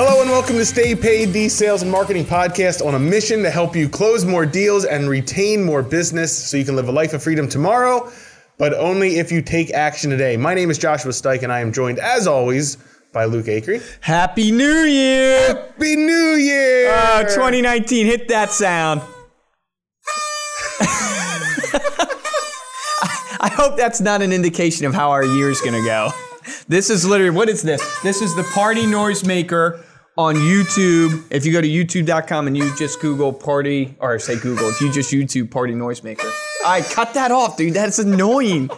Hello and welcome to Stay Paid, the sales and marketing podcast on a mission to help you close more deals and retain more business so you can live a life of freedom tomorrow, but only if you take action today. My name is Joshua Stike and I am joined as always by Luke Acree. Happy New Year! Happy New Year! Uh, 2019, hit that sound. I hope that's not an indication of how our year's gonna go. This is literally, what is this? This is the party noisemaker on YouTube. If you go to youtube.com and you just Google party, or say Google, if you just YouTube party noisemaker. I cut that off, dude. That's annoying.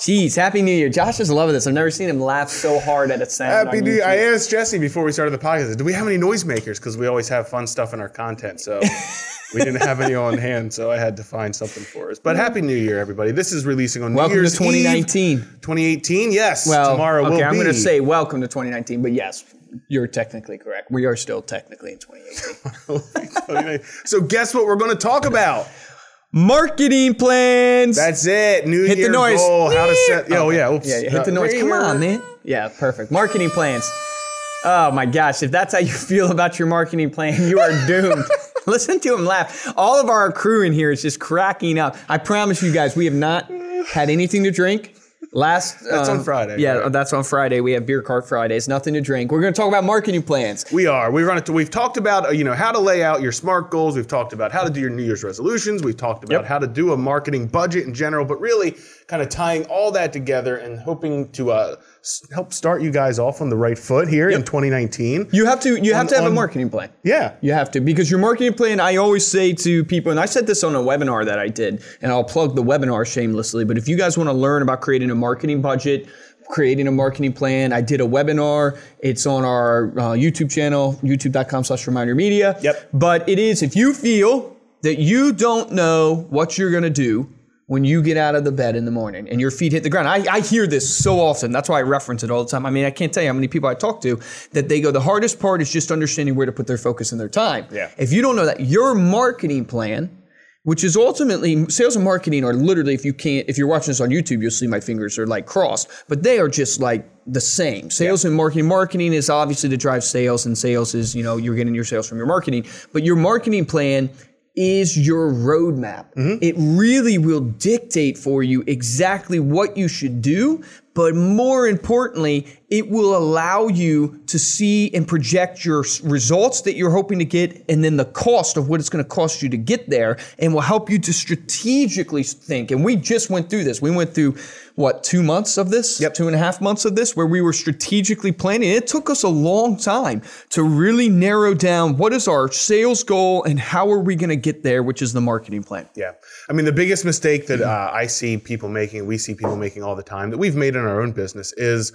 Jeez, Happy New Year. Josh is loving this. I've never seen him laugh so hard at a sound. Happy New Year. I asked Jesse before we started the podcast, do we have any noisemakers? Because we always have fun stuff in our content. So we didn't have any on hand, so I had to find something for us. But Happy New Year, everybody. This is releasing on Welcome New Year's to 2019. Eve, 2018, yes. Well, tomorrow okay, will I'm be. going to say welcome to 2019, but yes, you're technically correct. We are still technically in 2018. so guess what we're going to talk about? Marketing plans. That's it. New hit Year the noise. goal. How to set? Oh, yeah. Oops. yeah, yeah, hit the Uh, noise. Come on, man. Yeah, perfect. Marketing plans. Oh my gosh, if that's how you feel about your marketing plan, you are doomed. Listen to him laugh. All of our crew in here is just cracking up. I promise you guys, we have not had anything to drink. Last That's on um, Friday, Yeah, right? that's on Friday. We have beer cart Fridays. Nothing to drink. We're going to talk about marketing plans. We are. We're going to. We've talked about uh, you know how to lay out your smart goals. We've talked about how to do your New Year's resolutions. We've talked about Yep. how to do a marketing budget in general. But really, kind of tying all that together and hoping to uh, help start you guys off on the right foot here in 2019. You have to you have On- to have a marketing plan. Yeah. You have to because your marketing plan. I always say to people, and I said this on a webinar that I did, and I'll plug the webinar shamelessly. But if you guys want to learn about creating a marketing budget, creating a marketing plan, I did a webinar. It's on our uh, YouTube channel, youtube.com/slash Reminder Media. Yep. But it is if you feel that you don't know what you're going to do when you get out of the bed in the morning and your feet hit the ground. I, I hear this so often. That's why I reference it all the time. I mean, I can't tell you how many people I talk to that they go, the hardest part is just understanding where to put their focus and their time. Yeah. If you don't know that, your marketing plan, which is ultimately sales and marketing are literally, if you can't, if you're watching this on YouTube, you'll see my fingers are like crossed, but they are just like the same. Sales and marketing. Marketing is obviously to drive sales, and sales is, you know, you're getting your sales from your marketing, but your marketing plan is your roadmap. Mm-hmm. It really will dictate for you exactly what you should do, but more importantly, it will allow you to see and project your results that you're hoping to get and then the cost of what it's going to cost you to get there and will help you to strategically think. And we just went through this. We went through what, two months of this? Yep. Two and a half months of this where we were strategically planning. It took us a long time to really narrow down what is our sales goal and how are we going to get there, which is the marketing plan. Yeah. I mean, the biggest mistake that uh, I see people making, we see people making all the time, that we've made in our own business is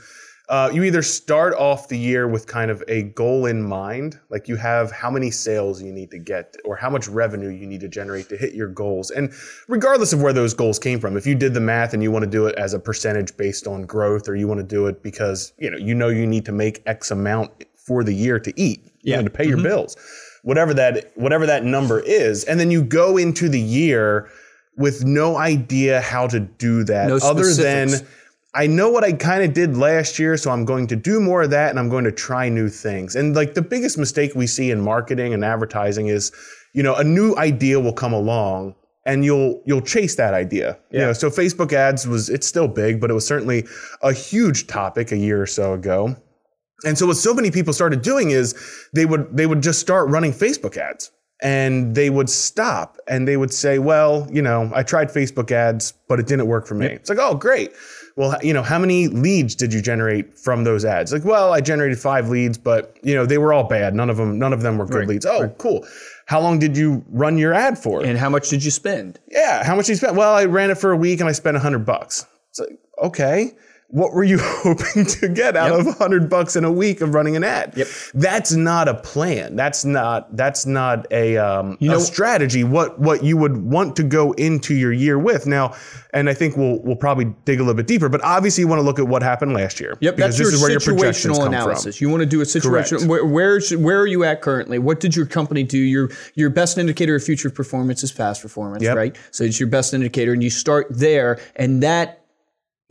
uh, you either start off the year with kind of a goal in mind, like you have how many sales you need to get or how much revenue you need to generate to hit your goals. And regardless of where those goals came from, if you did the math and you want to do it as a percentage based on growth or you want to do it because, you know, you know you need to make X amount for the year to eat, you know, to pay your bills whatever that whatever that number is and then you go into the year with no idea how to do that No other than. I know what I kind of did last year, so I'm going to do more of that and I'm going to try new things. And like the biggest mistake we see in marketing and advertising is, you know, a new idea will come along and you'll you'll chase that idea. You know, so Facebook ads was it's still big, but it was certainly a huge topic a year or so ago. And so what so many people started doing is they would they would just start running Facebook ads and they would stop and they would say, well, you know, I tried Facebook ads, but it didn't work for me. It's like, oh, great. Well, you know, how many leads did you generate from those ads? Like, well, I generated five leads, but you know, they were all bad. None of them, none of them were good Right, leads. Oh, cool. How long did you run your ad for? And how much did you spend? Yeah. How much did you spend? Well, I ran it for a week and I spent a hundred bucks. It's like, okay. What were you hoping to get out Yep. of hundred bucks in a week of running an ad? Yep. That's not a plan. That's not that's not a um, a know- strategy. What what you would want to go into your year with now, and I think we'll we'll probably dig a little bit deeper. But obviously, you want to look at what happened last year. Yep, because that's this your is where your situational come analysis. You want to do a situation. Correct. Where, where are you at currently? What did your company do? Your your best indicator of future performance is past performance, Yep. right? So it's your best indicator, and you start there, and that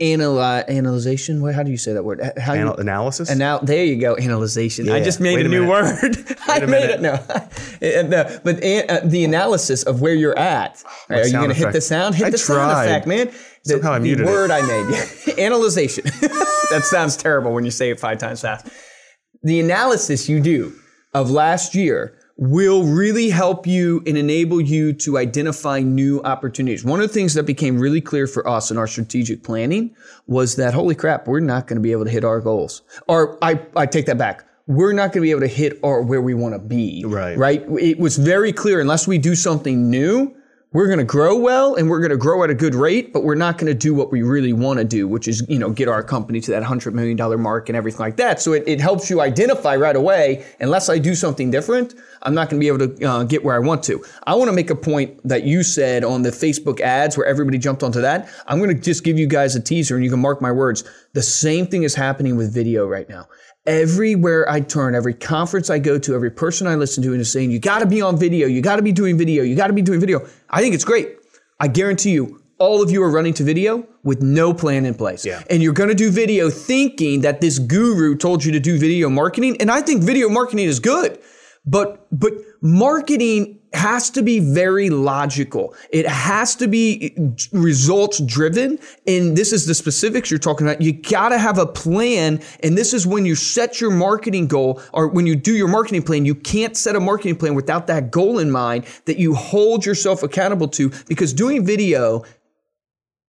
Analy- analyzation. What? How do you say that word? How Anal- you, analysis. and now there you go. Analyzation. I just made Wait a, a new word. I a made minute. it. No, Uh, no. But an- uh, the analysis of where you're at. Are you going to hit the sound? Hit I the sound effect, man. The, Somehow I the muted it. word I made. Analyzation. that sounds terrible when you say it five times fast. The analysis you do of last year will really help you and enable you to identify new opportunities. One of the things that became really clear for us in our strategic planning was that holy crap, we're not going to be able to hit our goals. Or I, I take that back. We're not going to be able to hit our where we want to be. Right. Right. It was very clear unless we do something new, we're going to grow well and we're going to grow at a good rate, but we're not going to do what we really want to do, which is, you know, get our company to that $100 million mark and everything like that. So it, it helps you identify right away, unless I do something different, I'm not going to be able to uh, get where I want to. I want to make a point that you said on the Facebook ads where everybody jumped onto that. I'm going to just give you guys a teaser and you can mark my words. The same thing is happening with video right now. Everywhere I turn, every conference I go to, every person I listen to is saying, you got to be on video, you got to be doing video, you got to be doing video. I think it's great. I guarantee you, all of you are running to video with no plan in place. Yeah. And you're going to do video thinking that this guru told you to do video marketing. And I think video marketing is good. But but marketing has to be very logical. It has to be results driven. And this is the specifics you're talking about. You got to have a plan. And this is when you set your marketing goal or when you do your marketing plan, you can't set a marketing plan without that goal in mind that you hold yourself accountable to because doing video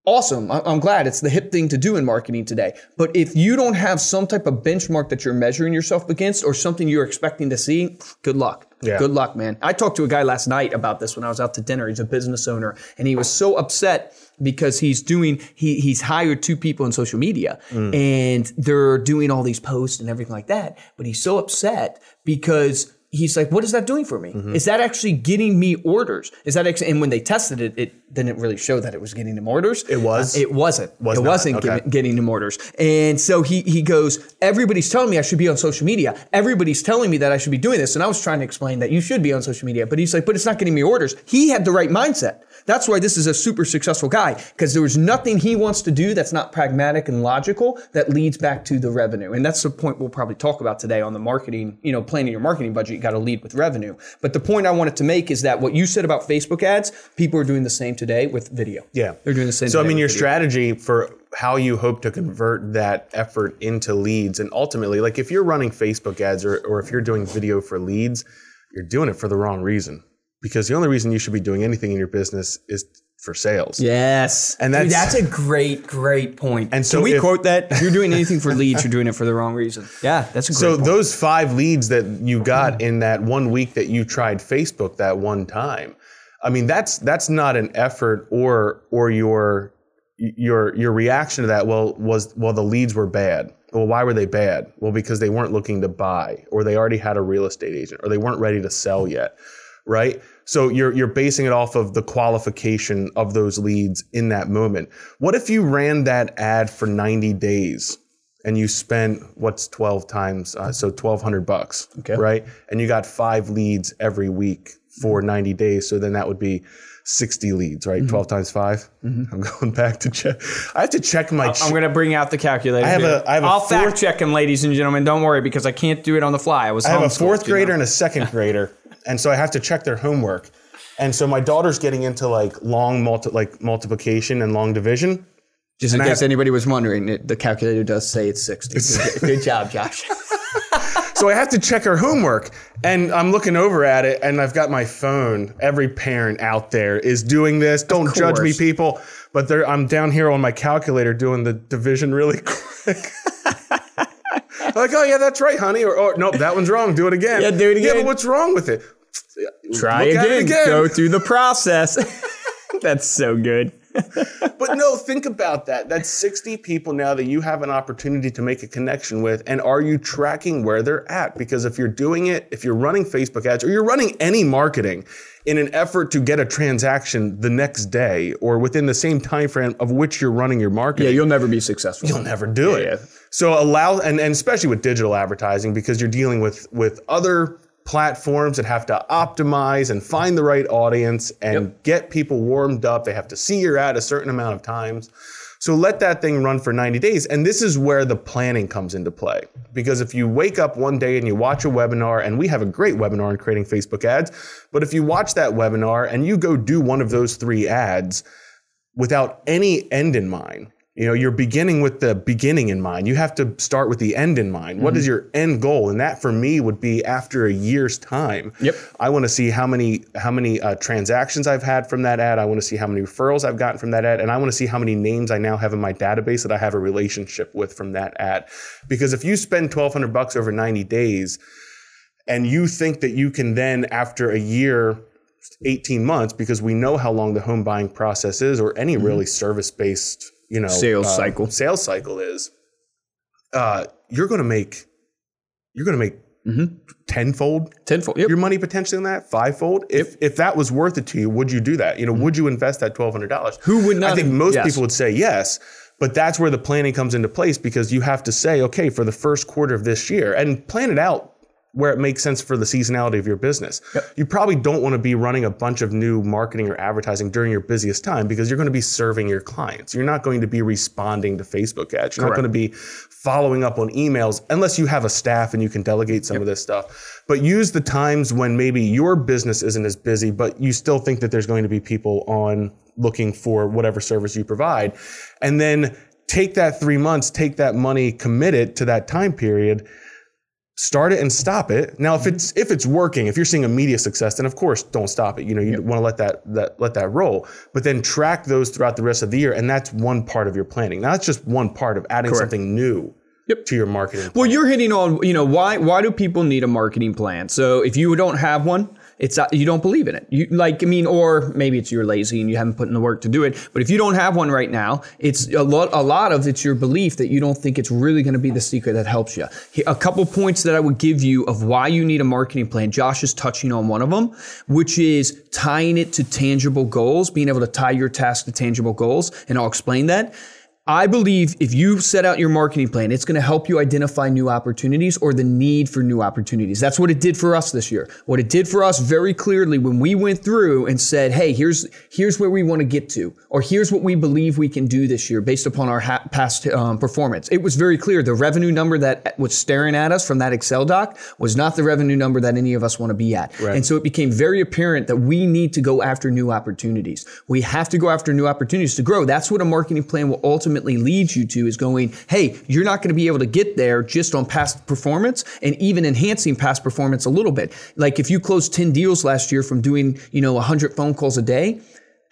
awesome. I'm glad it's the hip thing to do in marketing today. But if you don't have some type of benchmark that you're measuring yourself against or something you're expecting to see, good luck. Yeah. Good luck, man. I talked to a guy last night about this when I was out to dinner. He's a business owner and he was so upset because he's doing he he's hired two people in social media mm. and they're doing all these posts and everything like that. But he's so upset because he's like, what is that doing for me? Is that actually getting me orders? Is that actually, and when they tested it, it didn't really show that it was getting them orders. It was? Uh, it wasn't. Was it not, wasn't okay. giving- getting them orders. And so he he goes, everybody's telling me I should be on social media. Everybody's telling me that I should be doing this. And I was trying to explain that you should be on social media. But he's like, but it's not getting me orders. He had the right mindset. That's why this is a super successful guy because there was nothing he wants to do that's not pragmatic and logical that leads back to the revenue. And that's the point we'll probably talk about today on the marketing, you know, planning your marketing budget. You got to lead with revenue. But the point I wanted to make is that what you said about Facebook ads, people are doing the same today with video. Yeah. They're doing the same So, I mean, your video. strategy for how you hope to convert that effort into leads and ultimately, like if you're running Facebook ads or, or if you're doing video for leads, you're doing it for the wrong reason. Because the only reason you should be doing anything in your business is for sales. Yes. And Dude, that's- that's a great, great point. And so Can we if- quote that? If you're doing anything for leads, you're doing it for the wrong reason. Yeah, that's a great So point. those five leads that you got mm-hmm. in that one week that you tried Facebook that one time, I mean that's that's not an effort or or your your your reaction to that. Well, was well the leads were bad. Well, why were they bad? Well, because they weren't looking to buy, or they already had a real estate agent, or they weren't ready to sell yet, right? So you're you're basing it off of the qualification of those leads in that moment. What if you ran that ad for 90 days? and you spent what's 12 times uh, so 1200 bucks Okay. right and you got five leads every week for mm-hmm. 90 days so then that would be 60 leads right mm-hmm. 12 times 5 mm-hmm. i'm going back to check i have to check my I'm going to bring out the calculator. I have here. a- I have a I'll fourth- fact check him, ladies and gentlemen. Don't worry because I can't do it on the fly. I was I have a fourth you know. grader and a second grader, and so I have to check their homework. And so my daughter's getting into like long multi like multiplication and long division. Just in I case have- anybody was wondering, it, the calculator does say it's 60. Good, good job, Josh. So I have to check her homework, and I'm looking over at it, and I've got my phone. Every parent out there is doing this. Don't judge me, people. But I'm down here on my calculator doing the division really quick. like, oh yeah, that's right, honey. Or, or nope, that one's wrong. Do it again. Yeah, do it again. Yeah, but what's wrong with it? Try Look at it again. again. Go through the process. That's so good. But no, think about that. That's 60 people now that you have an opportunity to make a connection with. And are you tracking where they're at? Because if you're doing it, if you're running Facebook ads or you're running any marketing in an effort to get a transaction the next day or within the same time frame of which you're running your marketing, Yeah, you'll never be successful. you'll never do it. yeah. So allow and, and especially with digital advertising because you're dealing with with other platforms that have to optimize and find the right audience and get people warmed up. They have to see your ad a certain amount of times. So let that thing run for 90 days. And this is where the planning comes into play. Because if you wake up one day and you watch a webinar, and we have a great webinar on creating Facebook ads, but if you watch that webinar and you go do one of those three ads without any end in mind, you know, you're beginning with the beginning in mind. You have to start with the end in mind. What is your end goal? And that for me would be after a year's time. Yep. I want to see how many how many uh, transactions I've had from that ad. I want to see how many referrals I've gotten from that ad, and I want to see how many names I now have in my database that I have a relationship with from that ad. Because if you spend twelve hundred bucks over ninety days, and you think that you can then after a year 18 months because we know how long the home buying process is or any really service based you know Sales uh, cycle. sales cycle is uh, you're going to make you're going to make tenfold Tenfold. Yep. your money potentially in that fivefold if if that was worth it to you would you do that you know would you invest that $1200 Who would not i think have- most yes. people would say yes but that's where the planning comes into place because you have to say okay for the first quarter of this year and plan it out where it makes sense for the seasonality of your business. You probably don't want to be running a bunch of new marketing or advertising during your busiest time because you're going to be serving your clients. You're not going to be responding to Facebook ads. You're not going to be following up on emails unless you have a staff and you can delegate some of this stuff. But use the times when maybe your business isn't as busy, but you still think that there's going to be people on looking for whatever service you provide. And then take that three months, take that money, commit it to that time period start it and stop it. Now, if mm-hmm. it's if it's working, if you're seeing immediate success, then of course don't stop it. You know, you want to let that that let that roll. But then track those throughout the rest of the year, and that's one part of your planning. Now, that's just one part of adding something new Yep. to your marketing. Well, you're hitting on, you know, why why do people need a marketing plan? So if you don't have one, it's not, you don't believe in it. You like, I mean, or maybe it's you're lazy and you haven't put in the work to do it. But if you don't have one right now, it's a lot. A lot of it's your belief that you don't think it's really going to be the secret that helps you. A couple points that I would give you of why you need a marketing plan. Josh is touching on one of them, which is tying it to tangible goals, being able to tie your task to tangible goals, and I'll explain that. I believe if you set out your marketing plan, it's going to help you identify new opportunities or the need for new opportunities. That's what it did for us this year. What it did for us very clearly when we went through and said, "Hey, here's here's where we want to get to, or here's what we believe we can do this year based upon our ha- past um, performance." It was very clear. The revenue number that was staring at us from that Excel doc was not the revenue number that any of us want to be at, and so it became very apparent that we need to go after new opportunities. We have to go after new opportunities to grow. That's what a marketing plan will ultimately lead you to is going, hey, you're not going to be able to get there just on past performance and even enhancing past performance a little bit. Like if you closed 10 deals last year from doing, you know, 100 phone calls a day,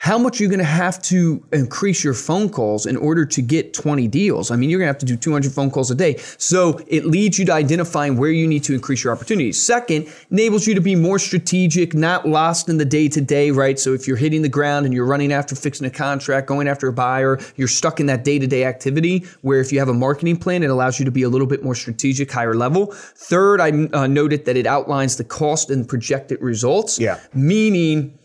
how much are you going to have to increase your phone calls in order to get 20 deals? I mean, you're going to have to do 200 phone calls a day. So it leads you to identifying where you need to increase your opportunities. Second, enables you to be more strategic, not lost in the day to day, right? So if you're hitting the ground and you're running after fixing a contract, going after a buyer, you're stuck in that day to day activity where if you have a marketing plan, it allows you to be a little bit more strategic, higher level. Third, I uh, noted that it outlines the cost and projected results. Yeah. Meaning,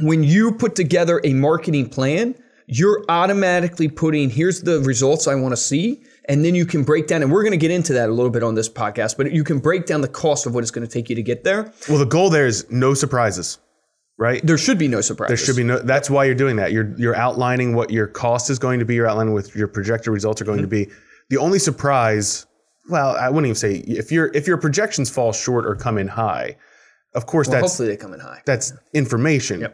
when you put together a marketing plan, you're automatically putting here's the results I want to see. And then you can break down, and we're going to get into that a little bit on this podcast, but you can break down the cost of what it's going to take you to get there. well, the goal there is no surprises, right? There should be no surprises. There should be no. That's why you're doing that. You're you're outlining what your cost is going to be. You're outlining what your projected results are going to be. The only surprise, well, I wouldn't even say if your if your projections fall short or come in high, of course that's Hopefully they come in high. that's information.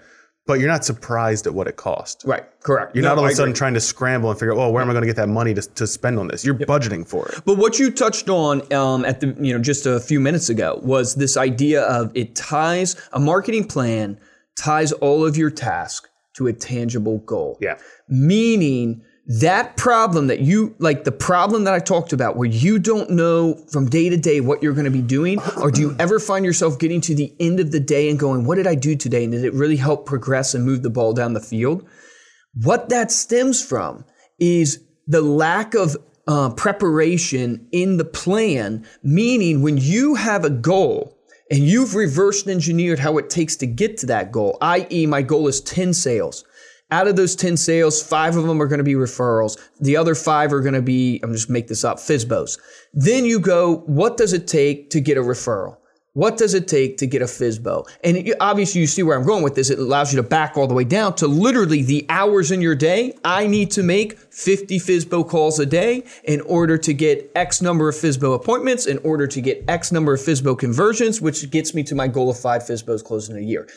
But you're not surprised at what it cost. Right, correct. You're No, not all I of a sudden agree. trying to scramble and figure out, well, where am I going to get that money to, to spend on this? You're budgeting for it. But what you touched on um, at the you know just a few minutes ago was this idea of it ties a marketing plan ties all of your task to a tangible goal. Yeah. Meaning that problem that you like the problem that I talked about where you don't know from day to day what you're going to be doing or do you ever find yourself getting to the end of the day and going what did I do today and did it really help progress and move the ball down the field? What that stems from is the lack of uh, preparation in the plan, meaning when you have a goal and you've reversed engineered how it takes to get to that goal, i.e., my goal is 10 sales. Out of those 10 sales, five of them are going to be referrals. The other five are going to be, I'm just make this up, FISBOs. Then you go, what does it take to get a referral? What does it take to get a FISBO? And it- obviously, you see where I'm going with this. It allows you to back all the way down to literally the hours in your day. I need to make 50 FISBO calls a day in order to get X number of FISBO appointments, in order to get X number of FISBO conversions, which gets me to my goal of five FISBOs closed in a year.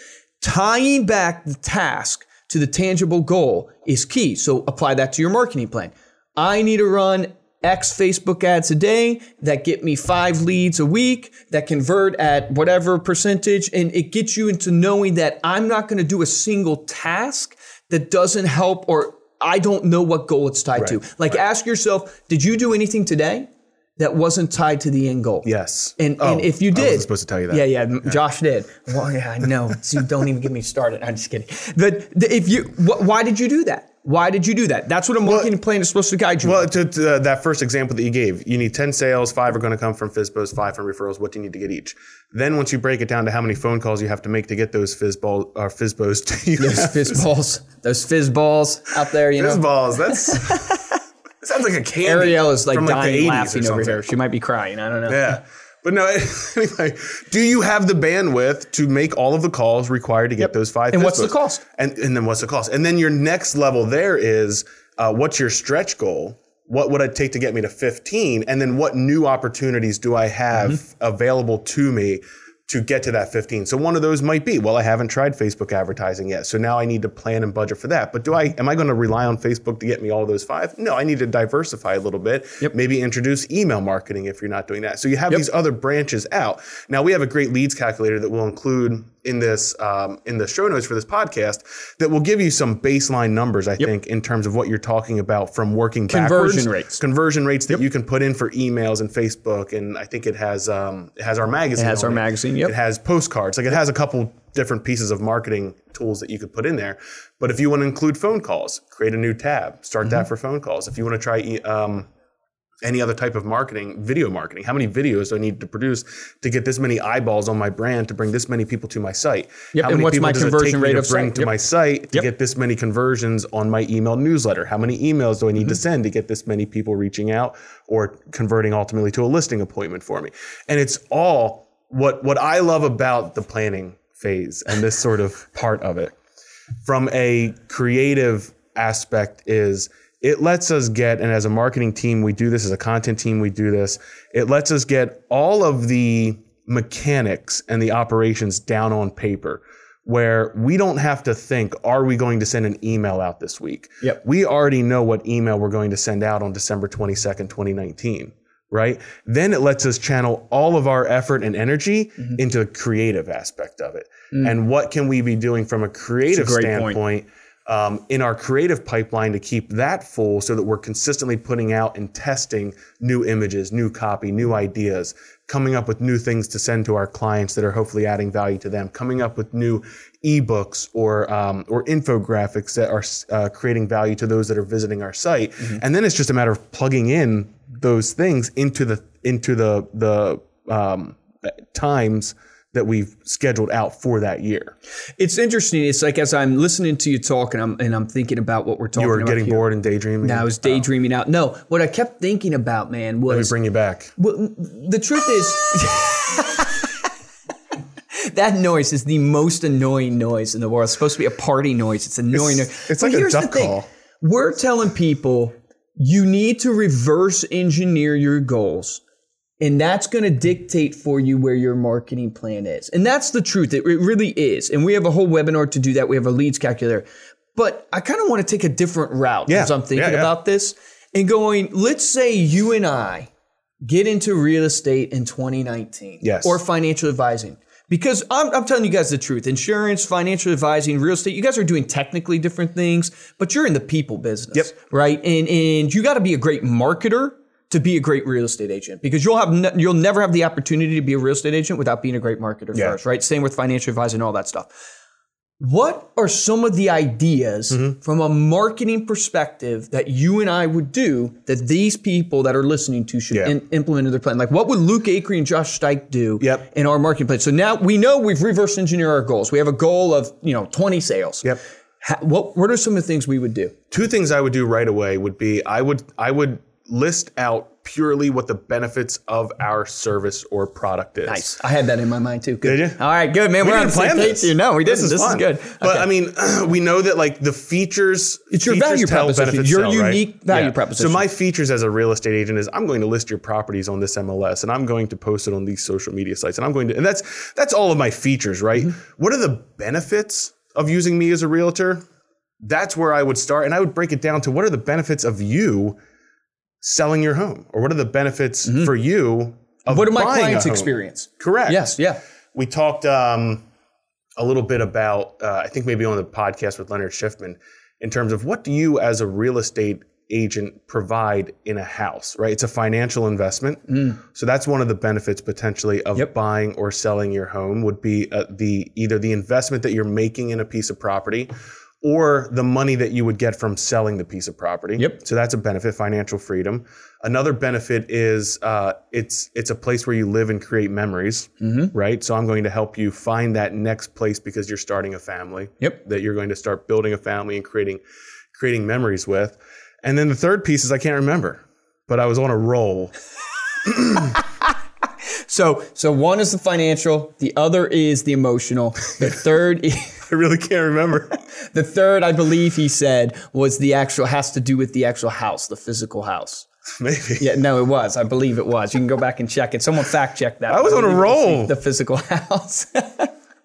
Tying back the task to the tangible goal is key. So apply that to your marketing plan. I need to run X Facebook ads a day that get me five leads a week that convert at whatever percentage. And it gets you into knowing that I'm not going to do a single task that doesn't help or I don't know what goal it's tied to. Like ask yourself, did you do anything today that wasn't tied to the end goal? Yes. And, Oh, and if you did, I wasn't supposed to tell you that. Yeah, yeah, Josh did. Well, yeah, I know. So don't even get me started. I'm just kidding. But if you, wh- why did you do that? Why did you do that? That's what a marketing plan is supposed to guide you. Well, to, to, uh, that first example that you gave, you need 10 sales, five are going to come from FISBOs, five from referrals. What do you need to get each? Then once you break it down to how many phone calls you have to make to get those FISBall, or FISBOs to you. those balls, those balls out there, you know. FISBalls, that's, that sounds like a candy. Ariel is like from, the dying 80s laughing over here. She might be crying. I don't know. Yeah. But no, anyway, do you have the bandwidth to make all of the calls required to get those five? And what's the cost? And, and then what's the cost? And then your next level there is uh, what's your stretch goal? What would it take to get me to 15? And then what new opportunities do I have Mm-hmm. available to me to get to that 15? So one of those might be, well, I haven't tried Facebook advertising yet. So now I need to plan and budget for that. But do I am I going to rely on Facebook to get me all those five? No, I need to diversify a little bit. Yep. Maybe introduce email marketing if you're not doing that. So you have these other branches out. Now we have a great leads calculator that will include in this um, in the show notes for this podcast that will give you some baseline numbers. I think in terms of what you're talking about from working Conversion backwards. rates. conversion rates that you can put in for emails and Facebook, and I think it has um, it has our magazine. It has our magazine, yep. It has postcards. Like it has a couple different pieces of marketing tools that you could put in there. But if you want to include phone calls, create a new tab. Start Mm-hmm. that for phone calls. If you want to try um, any other type of marketing, video marketing. How many videos do I need to produce to get this many eyeballs on my brand to bring this many people to my site? Yep, How and many what's people my does it conversion rate to of bring site? to Yep. my site to Yep. get this many conversions on my email newsletter? How many emails do I Mm-hmm. need to send to get this many people reaching out or converting ultimately to a listing appointment for me? And it's all what what I love about the planning phase and this sort of part of it from a creative aspect is it lets us get and as a marketing team we do this as a content team we do this it lets us get all of the mechanics and the operations down on paper where we don't have to think are we going to send an email out this week Yep. we already know what email we're going to send out on december 22nd 2019 right then it lets us channel all of our effort and energy Mm-hmm. into the creative aspect of it and what can we be doing from a creative Mm. great point. Um, in our creative pipeline to keep that full so that we're consistently putting out and testing new images, new copy, new ideas, coming up with new things to send to our clients that are hopefully adding value to them, coming up with new ebooks or um, or infographics that are uh, creating value to those that are visiting our site. Mm-hmm. And then it's just a matter of plugging in those things into the into the the um, times that we've scheduled out for that year. It's interesting. It's like as I'm listening to you talk and I'm and I'm thinking about what we're talking You were getting here. bored and daydreaming. I was oh. daydreaming out. No, what I kept thinking about, man, Let me bring you back. well, the truth is that noise is the most annoying noise in the world. It's supposed to be a party noise. It's annoying. It's- noise. it's But like a here's the duck thing. call. We're telling people you need to reverse engineer your goals. And that's going to dictate for you where your marketing plan is. And that's the truth. It, it really is. And we have a whole webinar to do that. We have a leads calculator. But I kind of want to take a different route Yeah. as I'm thinking Yeah, yeah. about this and going, let's say you and I get into real estate in 2019 Yes. or financial advising. Because I'm, I'm telling you guys the truth insurance, financial advising, real estate, you guys are doing technically different things, but you're in the people business. Yep. Right. And, and you got to be a great marketer to be a great real estate agent because you'll have ne- you'll never have the opportunity to be a real estate agent without being a great marketer Yeah. first, right? Same with financial advising and all that stuff. What are some of the ideas Mm-hmm. from a marketing perspective that you and I would do that these people that are listening to should Yeah. in- implement in their plan? Like, what would Luke Acree and Josh Stike do Yep. in our marketing plan? So now we know we've reverse engineered our goals. We have a goal of you know 20 sales. Yep. Ha- what what are some of the things we would do? Two things I would do right away would be I would I would list out purely what the benefits of our service or product is. Nice. I had that in my mind too. Good. Did you? All right, good man. We We're on didn't same plan this. here. No, we didn't. This is, fun. good. But Okay. I mean, we know that like the features. It's your features value proposition, your sell, right? unique value proposition. So my features as a real estate agent is I'm going to list your properties on this MLS and I'm going to post it on these social media sites and I'm going to and that's that's all of my features, right? Mm-hmm. What are the benefits of using me as a realtor? That's where I would start and I would break it down to what are the benefits of you selling your home or what are the benefits for you of Mm-hmm. what are my clients' experience? Correct Yes. Yeah. we talked um, a little bit about, uh, I think maybe on the podcast with Leonard Schiffman, in terms of what do you as a real estate agent provide in a house, right? It's a financial investment. So that's one of the benefits potentially of Yep. buying or selling your home would be uh, the either the investment that you're making in a piece of property or the money that you would get from selling the piece of property. Yep. So that's a benefit, financial freedom. Another benefit is uh, it's it's a place where you live and create memories, right? So I'm going to help you find that next place because you're starting a family. Yep. That you're going to start building a family and creating creating memories with. And then the third piece is I can't remember, but I was on a roll. So, so one is the financial, the other is the emotional, the third, is, I really can't remember. the third, I believe he said was the actual has to do with the actual house, the physical house. Maybe. Yeah, no, it was. I believe it was. You can go back and check it. Someone fact check that. I was on a roll. The physical house.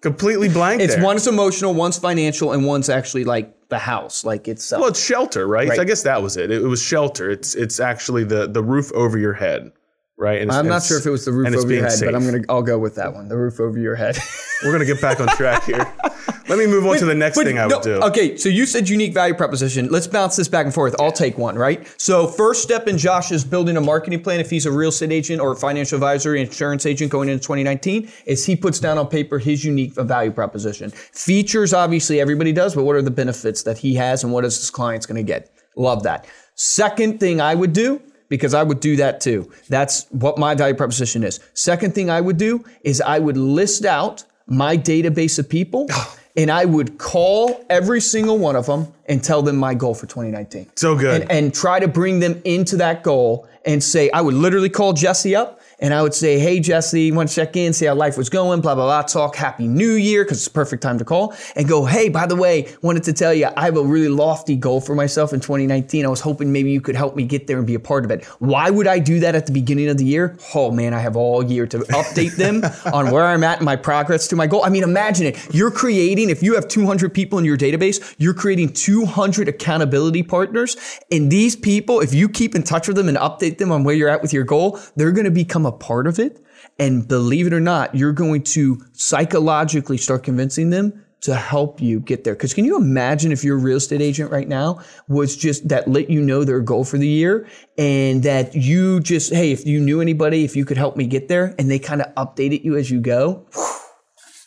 Completely blank it's there. one's emotional, one's financial, and one's actually like the house, like itself. Well, it's shelter, right? Right. So I guess that was it. It was shelter. It's it's actually the the roof over your head, right? And I'm not sure if it was the roof over your head, but I'm gonna I'll go with that one. The roof over your head. We're gonna get back on track here. Let me move on to the next thing I no, would do. Okay, so you said unique value proposition. Let's bounce this back and forth. I'll take one, right? So first step in Josh is building a marketing plan. If he's a real estate agent or a financial advisor, insurance agent going into 2019, is he puts down on paper his unique value proposition. Features, obviously, everybody does, but what are the benefits that he has and what is his clients going to get? Love that. Second thing I would do because I would do that too. That's what my value proposition is. Second thing I would do is I would list out my database of people and I would call every single one of them and tell them my goal for 2019. So good. And, and try to bring them into that goal and say, I would literally call Jesse up and I would say, Hey, Jesse, want to check in, see how life was going, blah, blah, blah, talk Happy New Year, because it's perfect time to call, and go, Hey, by the way, wanted to tell you, I have a really lofty goal for myself in 2019. I was hoping maybe you could help me get there and be a part of it. Why would I do that at the beginning of the year? Oh, man, I have all year to update them on where I'm at in my progress to my goal. I mean, imagine it. You're creating, if you have 200 people in your database, you're creating 200 accountability partners. And these people, if you keep in touch with them and update them on where you're at with your goal, they're going to become a part of it. And believe it or not, you're going to psychologically start convincing them to help you get there. Because can you imagine if your real estate agent right now was just that let you know their goal for the year and that you just, hey, if you knew anybody, if you could help me get there and they kind of updated you as you go.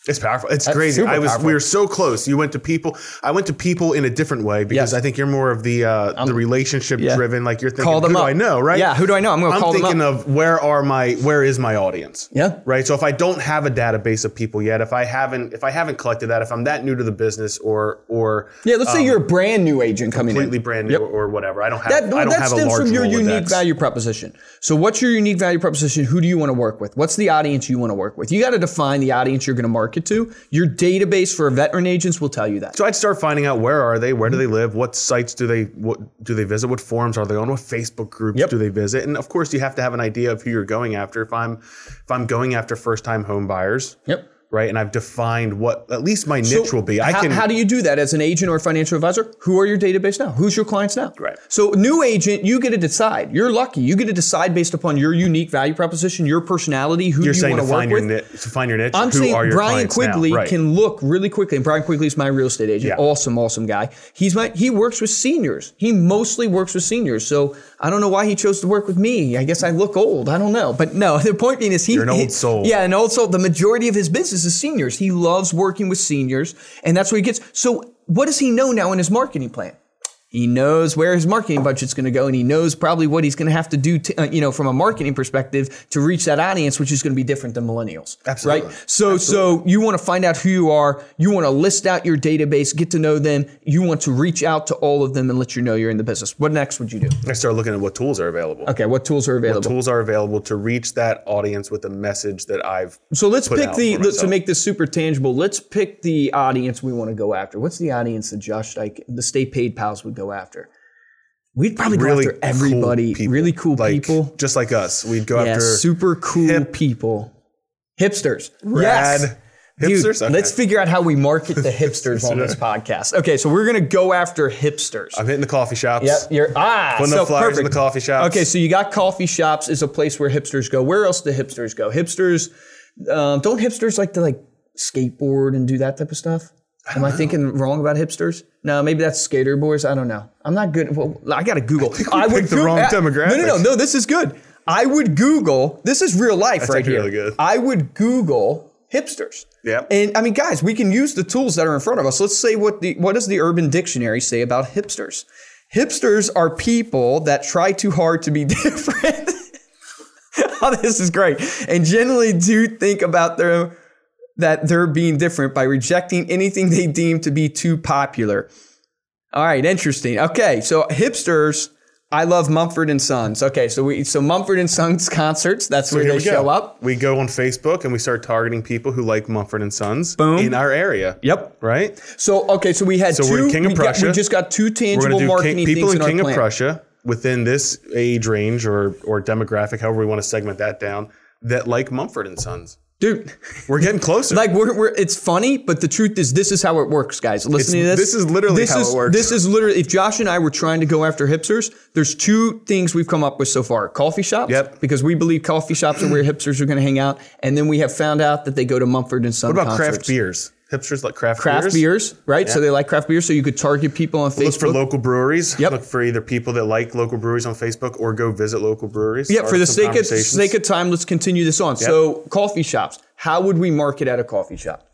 It's powerful. It's crazy. I was powerful. we were so close. You went to people. I went to people in a different way because Yes. I think you're more of the uh, the relationship driven. Like you're thinking, Call them who do up. I know, right? Yeah, who do I know? I'm gonna I'm thinking of where are my where is my audience? Yeah. Right. So if I don't have a database of people yet, if I haven't if I haven't collected that, if I'm that new to the business or or Yeah, let's say you're a brand new agent coming in. completely brand new or whatever, I don't have That, I don't that have a stems large from your unique value proposition. So, what's your unique value proposition? Who do you want to work with? What's the audience you want to work with? You got to define the audience you're going to market to. Your database for veteran agents will tell you that. So I'd start finding out where are they, where do they live, what sites do they what do they visit, what forums are they on, what Facebook groups Yep. do they visit, and of course you have to have an idea of who you're going after. If I'm if I'm going after first time home buyers, Yep. Right, and I've defined what at least my niche will be. I how, can how do you do that as an agent or a financial advisor? Who are your database now? Who's your clients now? Right. So, new agent, you get to decide. You're lucky. You get to decide based upon your unique value proposition, your personality, who you're you want to work find your with. to find your niche. I'm who saying are your Brian? Quigley Right. can look really quickly, and Brian Quigley is my real estate agent. Yeah. Awesome, awesome guy. He's my he works with seniors. He mostly works with seniors. So I don't know why he chose to work with me. I guess I look old. I don't know, but no. The point being is he You're an old he- soul. Yeah, an old soul. The majority of his business seniors. He loves working with seniors, and that's what he gets. So what does he know now in his marketing plan? He knows where his marketing budget's going to go, and he knows probably what he's going to have to do, to, uh, you know, from a marketing perspective to reach that audience, which is going to be different than millennials. Absolutely. Right. So, so you want to find out who you are. You want to list out your database, get to know them. You want to reach out to all of them and let you know you're in the business. What next would you do? I start looking at what tools are available. Okay, what tools are available? What Tools are available to reach that audience with the message that I've. So let's pick the let's to make this super tangible. Let's pick the audience we want to go after. What's the audience that Josh like the Stay Paid pals would go after? We'd probably really go after everybody, cool really cool like, people. just like us. We'd go Yeah, after super cool hip- people, hipsters. rad yes. hipsters. Dude, Okay. let's figure out how we market the hipsters on this podcast. Okay, so we're gonna go after hipsters. I'm hitting the coffee shops. Yep, you're ah, Putting so up flyers in the coffee shops. Okay, so you got coffee shops is a place where hipsters go. Where else do hipsters go? Hipsters, um, don't hipsters like to like skateboard and do that type of stuff? Am I thinking wrong about hipsters? No, maybe that's skater boys. I don't know. I'm not good. Well, I got to Google. I, picked the Goo- wrong ah, No, no, no, no. This is good. I would Google. This is real life right here. really good. I would Google hipsters. Yep. And I mean, guys, we can use the tools that are in front of us. Let's say what the what does the Urban Dictionary say about hipsters? Hipsters are people that try too hard to be different. oh, this is great. And generally do think about their that they're being different by rejecting anything they deem to be too popular. All right, interesting. Okay, so hipsters, I love Mumford and Sons. Okay, so we so Mumford and Sons concerts, that's where they show up. We go on Facebook and we start targeting people who like Mumford and Sons Boom. in our area. Yep. Right. So okay, so we had So 2 we're King of we, got- Prussia. we just got two tangible going to do marketing king, people in in King of plan. Prussia within this age range or or demographic, however we want to segment that down, that like Mumford and Sons. Dude, We're getting closer. like we're, we're it's funny, but the truth is this is how it works, guys. Listen to this. this is literally this how is, it works. This is literally if Josh and I were trying to go after hipsters, there's two things we've come up with so far. Coffee shops. Yep. Because we believe coffee shops are where hipsters are going to hang out. And then we have found out that they go to Mumford and Sons what about concerts. craft beers? Hipsters like craft, Craft beers, right? So they like craft beers. So you could target people on Facebook. Look for local breweries. Yep. Look for either people that like local breweries on Facebook or go visit local breweries. Yeah, Start for the sake of, sake of time, let's continue this on. So, coffee shops. How would we market at a coffee shop?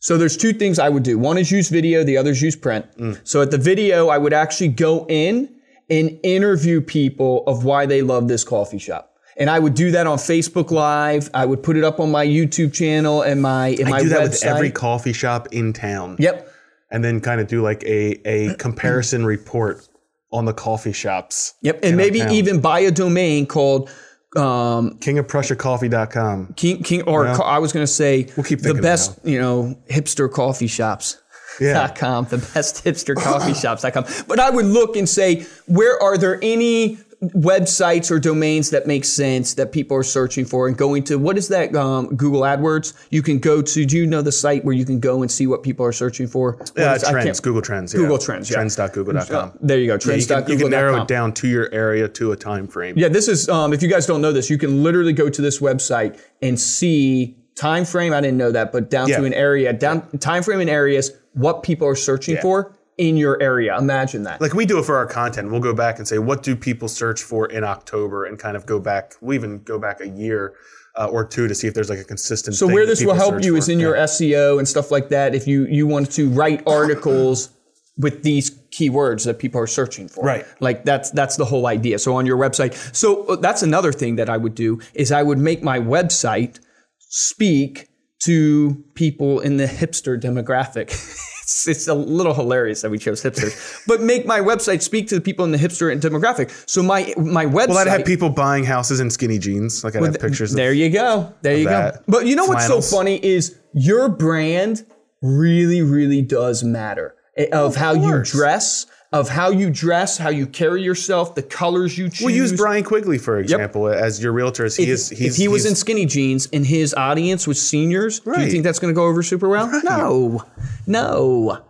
So, there's two things I would do. One is use video, the other is use print. Mm. So, at the video, I would actually go in and interview people of why they love this coffee shop. And I would do that on Facebook Live. I would put it up on my YouTube channel and my my I do that website. with every coffee shop in town. yep. And then kind of do like a, a comparison report on the coffee shops. Yep. And maybe even buy a domain called um, KingofPrussiaCoffee.com. King, King, or co- I was going to say We'll keep the best, you know, hipster coffee shops. Yeah. Dot com, the best hipster coffee shops.com. But I would look and say, where are there any websites or domains that make sense that people are searching for and going to what is that um, Google AdWords? You can go to, do you know the site where you can go and see what people are searching for? Yeah, is- trends, Google Trends. Yeah. Google Trends, yeah. Trends.google.com. There you go, Yeah, you, can, you can narrow it down to your area to a time frame. Yeah, this is um, if you guys don't know this, you can literally go to this website and see time frame. I didn't know that, but down Yeah. to an area, down time frame in areas, what people are searching for in your area. Imagine that. Like we do it for our content. We'll go back and say, what do people search for in October and kind of go back, we even go back a year uh, or two to see if there's like a consistent so where this will help you for. is in your SEO and stuff like that. If you you want to write articles with these keywords that people are searching for. Right. Like that's that's the whole idea. So on your website. So uh, that's another thing that I would do is I would make my website speak to people in the hipster demographic. it's, it's a little hilarious that we chose hipsters, but make my website speak to the people in the hipster demographic. So my my website. Well, I'd have people buying houses in skinny jeans. Like I'd have pictures of There you go. There you go. But you know what's Flannels. so funny is your brand really, really does matter Eh, of, how you dress, of how you dress, how you carry yourself, the colors you choose. We'll use Brian Quigley, for example, as your realtor. As he if, is, he's, if he was in skinny jeans and his audience was seniors, do you think that's going to go over super well? No, no,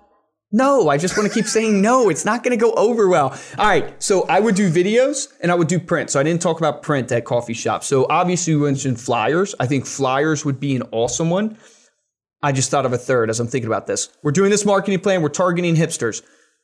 no. I just want to keep saying no. It's not going to go over well. All right. So I would do videos and I would do print. So I didn't talk about print at coffee shops. So obviously you mentioned flyers. I think flyers would be an awesome one. I just thought of a third as I'm thinking about this. We're doing this marketing plan. We're targeting hipsters.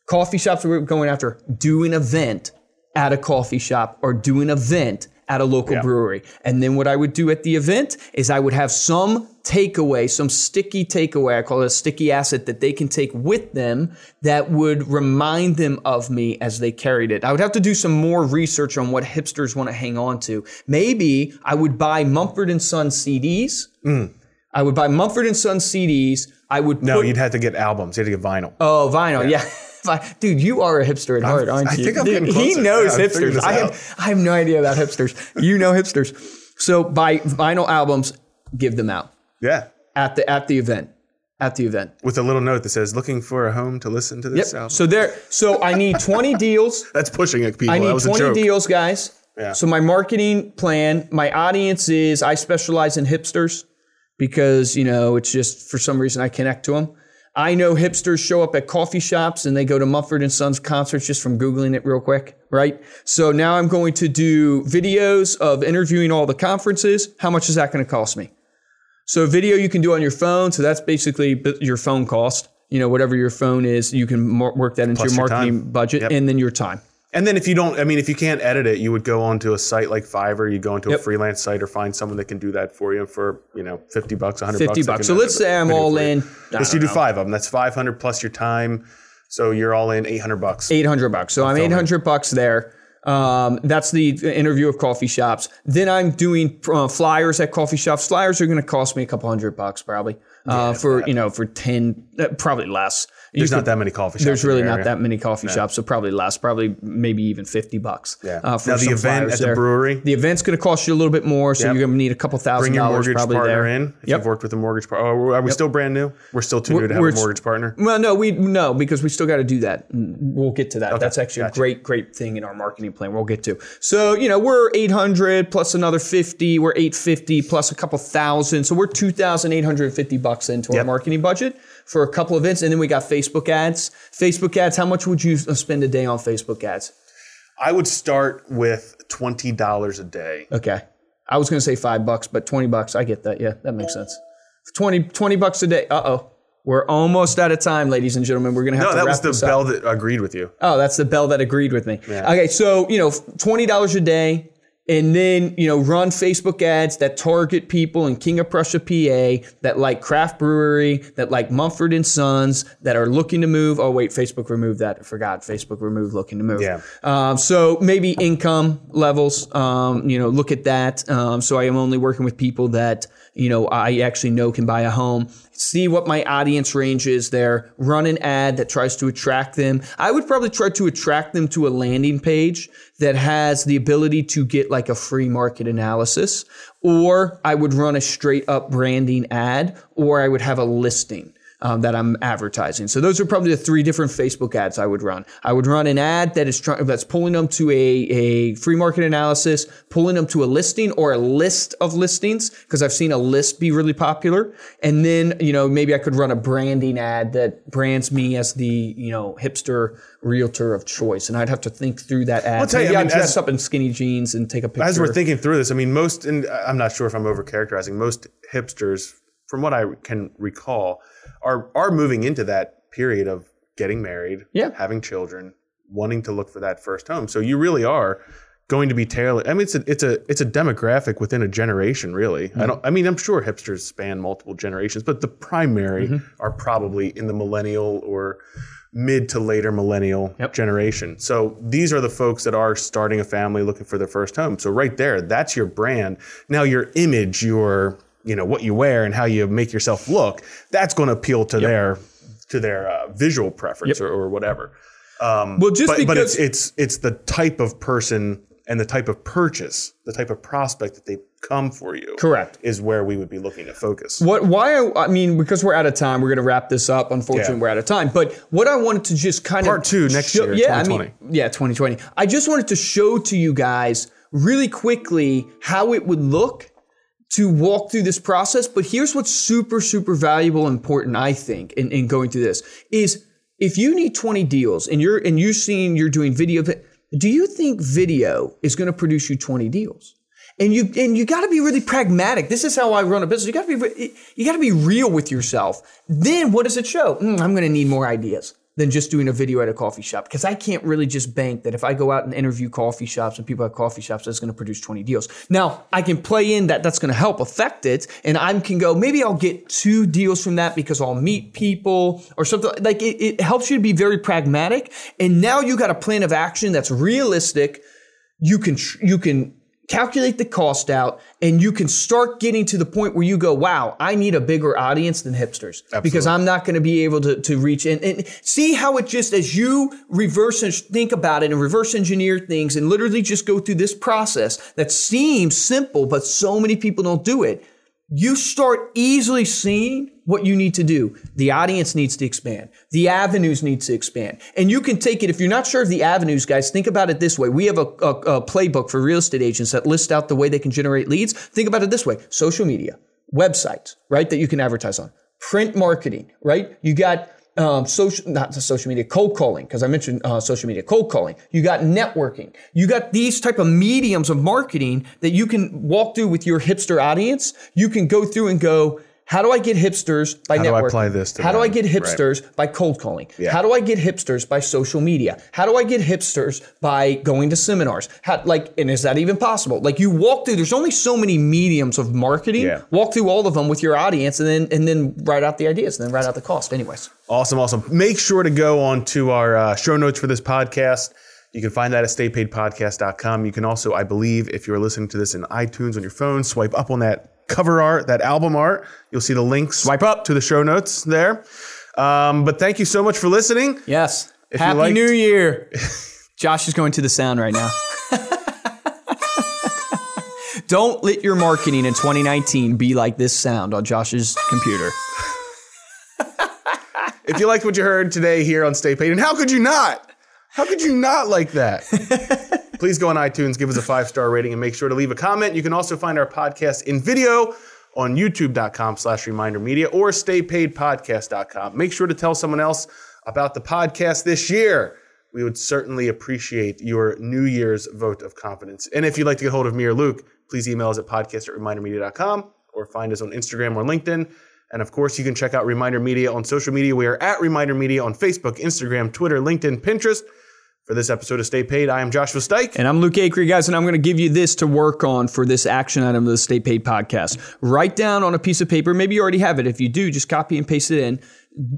Coffee shops we're going after. Do an event at a coffee shop or do an event at a local brewery. And then what I would do at the event is I would have some takeaway, some sticky takeaway. I call it a sticky asset that they can take with them that would remind them of me as they carried it. I would have to do some more research on what hipsters want to hang on to. Maybe I would buy Mumford and Son CDs. Mm. I would buy Mumford and Son CDs. I would No, put, you'd have to get albums. You had to get vinyl. oh vinyl, yeah. Dude, you are a hipster at heart, aren't I you? think I'm Dude, he knows Yeah, hipsters. I have, I have no idea about hipsters. You know hipsters. So buy vinyl albums, give them out Yeah. at the at the event. At the event. With a little note that says, looking for a home to listen to this album. So there. So I need 20 deals. That's pushing it, people. I need was a 20 joke. deals, guys. Yeah. So my marketing plan, my audience is I specialize in hipsters because, you know, it's just for some reason I connect to them. I know hipsters show up at coffee shops and they go to Mumford and Sons concerts just from Googling it real quick, right? So now I'm going to do videos of interviewing all the conferences. How much is that going to cost me? So video you can do on your phone. So that's basically your phone cost. You know, whatever your phone is, you can work that into Plus your your marketing budget Yep. and then your time. And then if you don't, I mean, if you can't edit it, you would go onto a site like Fiverr. You go into Yep. a freelance site or find someone that can do that for you for you know fifty bucks, hundred 50 bucks. they bucks. So let's say I'm all in. Let's you do know, five of them. That's five hundred plus your time. So you're all in eight hundred bucks. 800 bucks. So I'm 800 bucks there. Um, that's the interview of coffee shops. Then I'm doing uh, flyers at coffee shops. Flyers are going to cost me a couple hundred bucks probably. Uh, for you know, for ten, uh, probably less. There's could- not that many coffee shops. There's really not area. that many coffee shops, so probably less. Probably maybe even fifty bucks. Yeah. Uh, for now the event at the there. brewery. The event's going to cost you a little bit more, so Yep. you're going to need a couple thousand Bring your dollars mortgage probably partner there. in. If Yep. you've worked with a mortgage partner, oh, are we still brand new? We're still too new to have a mortgage partner. Well, no, we no because we still got to do that. We'll get to that. That's actually gotcha. a great, great thing in our marketing plan. We'll get to. So you know we're eight hundred plus another fifty. We're eight fifty plus a couple thousand. So we're two thousand eight hundred fifty bucks into our marketing budget for a couple events, and then we got Facebook ads. Facebook ads. How much would you uh, spend a day on Facebook ads? I would start with twenty dollars a day. Okay. I was going to say five bucks, but 20 bucks. I get that. Yeah, that makes sense. 20, 20 bucks a day. Uh oh. We're almost out of time, ladies and gentlemen. We're going to have No, to No, that was the this up. bell that agreed with you. Oh, that's the bell that agreed with me. Okay, so you know, twenty dollars a day, and then you know, run Facebook ads that target people in King of Prussia, PA, that like craft brewery, that like Mumford and Sons, that are looking to move. Oh wait, Facebook removed that. I forgot. Facebook removed looking to move. Yeah. Um, so maybe income levels. Um, you know, look at that. Um, so I am only working with people that you know I actually know can buy a home. See what my audience range is there. Run an ad that tries to attract them. I would probably try to attract them to a landing page that has the ability to get like a free market analysis, or I would run a straight up branding ad, or I would have a listing um, that I'm advertising. So those are probably the three different Facebook ads I would run. I would run an ad that is trying that's pulling them to a, a free market analysis, pulling them to a listing or a list of listings because I've seen a list be really popular. And then you know maybe I could run a branding ad that brands me as the you know hipster realtor of choice. And I'd have to think through that ad. I'll tell you, maybe I mean, dress as- up in skinny jeans and take a picture. As we're thinking through this, I mean, most, and I'm not sure if I'm overcharacterizing, most hipsters, from what I can recall, are are moving into that period of getting married, Yeah. having children, wanting to look for that first home. So you really are going to be tailored. I mean, it's a it's a it's a demographic within a generation, really. Mm-hmm. I don't. I mean, I'm sure hipsters span multiple generations, but the primary Mm-hmm. are probably in the millennial or mid to later millennial Yep. generation. So these are the folks that are starting a family looking for their first home. So right there, that's your brand. Now your image, your you know what you wear and how you make yourself look, that's going to appeal to their to their uh, visual preference or, or whatever. Um, Well, just but, because but it's it's it's the type of person and the type of purchase, the type of prospect that they come for you. Correct. Is where we would be looking to focus. What? Why? I, I mean, because we're out of time, we're going to wrap this up. Unfortunately, Yeah. we're out of time. But what I wanted to just kind Part of two next show- year, Yeah, I mean, yeah, 2020. I just wanted to show to you guys really quickly how it would look to walk through this process. But here's what's super, super valuable and important, I think, in, in going through this is if you need 20 deals and you're and you're seeing you're doing video, do you think video is going to produce you 20 deals? And you and you got to be really pragmatic. This is how I run a business. You got to be you got to be real with yourself. Then what does it show? Mm, I'm going to need more ideas. Than just doing a video at a coffee shop because I can't really just bank that if I go out and interview coffee shops and people at coffee shops, that's going to produce 20 deals. Now, I can play in that that's going to help affect it, and I can go, maybe I'll get two deals from that because I'll meet people or something. Like it, it helps you to be very pragmatic. And now you got a plan of action that's realistic. You can, you can calculate the cost out and you can start getting to the point where you go, wow, I need a bigger audience than hipsters Absolutely. because I'm not going to be able to, to reach and, and see how it just, as you reverse and think about it and reverse engineer things and literally just go through this process that seems simple, but so many people don't do it. You start easily seeing what you need to do. The audience needs to expand. The avenues need to expand. And you can take it, if you're not sure of the avenues, guys, think about it this way. We have a, a, a playbook for real estate agents that list out the way they can generate leads. Think about it this way. Social media, websites, right? That you can advertise on. Print marketing, right? You got um, social, not social media, cold calling, because I mentioned uh, social media, cold calling. You got networking. You got these type of mediums of marketing that you can walk through with your hipster audience. You can go through and go, how do I get hipsters by network? How do I apply this to How do I them? get Right. hipsters by cold calling? Yeah. How do I get hipsters by social media? How do I get hipsters by going to seminars? How, like, and is that even possible? Like, you walk through. There's only so many mediums of marketing. Yeah. Walk through all of them with your audience, and then and then write out the ideas, and then write out the cost. Anyways. Awesome, awesome. Make sure to go on to our uh, show notes for this podcast. You can find that at staypaidpodcast.com. You can also, I believe, if you're listening to this in iTunes on your phone, swipe up on that cover art, that album art. You'll see the links Swipe up. to the show notes there. Um, but thank you so much for listening. Yes. you Happy liked- New Year. Josh is going to the sound right now. Don't let your marketing in 2019 be like this sound on Josh's computer. If you liked what you heard today here on Stay Paid, and how could you not? How could you not like that? Please go on iTunes, give us a five star rating, and make sure to leave a comment. You can also find our podcast in video on youtube.com slash reminder media or staypaidpodcast.com. Make sure to tell someone else about the podcast this year. We would certainly appreciate your New Year's vote of confidence. And if you'd like to get hold of me or Luke, please email us at podcast at remindermedia.com or find us on Instagram or LinkedIn. And of course, you can check out Reminder Media on social media. We are at Reminder Media on Facebook, Instagram, Twitter, LinkedIn, Pinterest. For this episode of Stay Paid, I am Joshua Stike. And I'm Luke Acree, guys, and I'm going to give you this to work on for this action item of the Stay Paid podcast. Write down on a piece of paper, maybe you already have it. If you do, just copy and paste it in.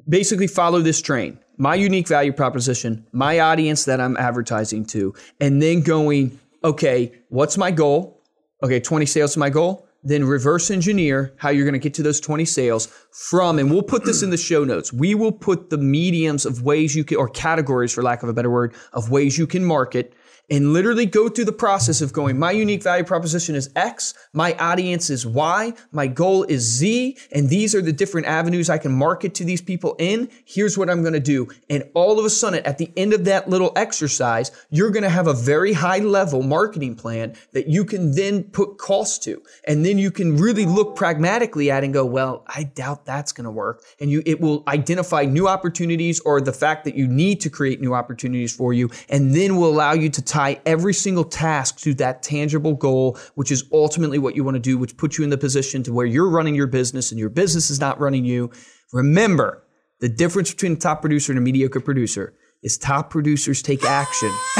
Basically, follow this train my unique value proposition, my audience that I'm advertising to, and then going, okay, what's my goal? Okay, 20 sales is my goal. Then reverse engineer how you're going to get to those 20 sales from, and we'll put this in the show notes. We will put the mediums of ways you can, or categories for lack of a better word, of ways you can market and literally go through the process of going, my unique value proposition is X, my audience is Y, my goal is Z, and these are the different avenues I can market to these people in. Here's what I'm going to do. And all of a sudden, at the end of that little exercise, you're going to have a very high level marketing plan that you can then put cost to. And then you can really look pragmatically at and go, well, I doubt that's going to work. And you, it will identify new opportunities or the fact that you need to create new opportunities for you. And then will allow you to tie every single task to that tangible goal, which is ultimately what you want to do, which puts you in the position to where you're running your business and your business is not running you. Remember, the difference between a top producer and a mediocre producer is top producers take action.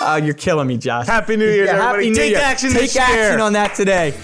oh, you're killing me, Josh. Happy New Year, Yeah, everybody. Happy New Take Year. action Take this action year. on that today.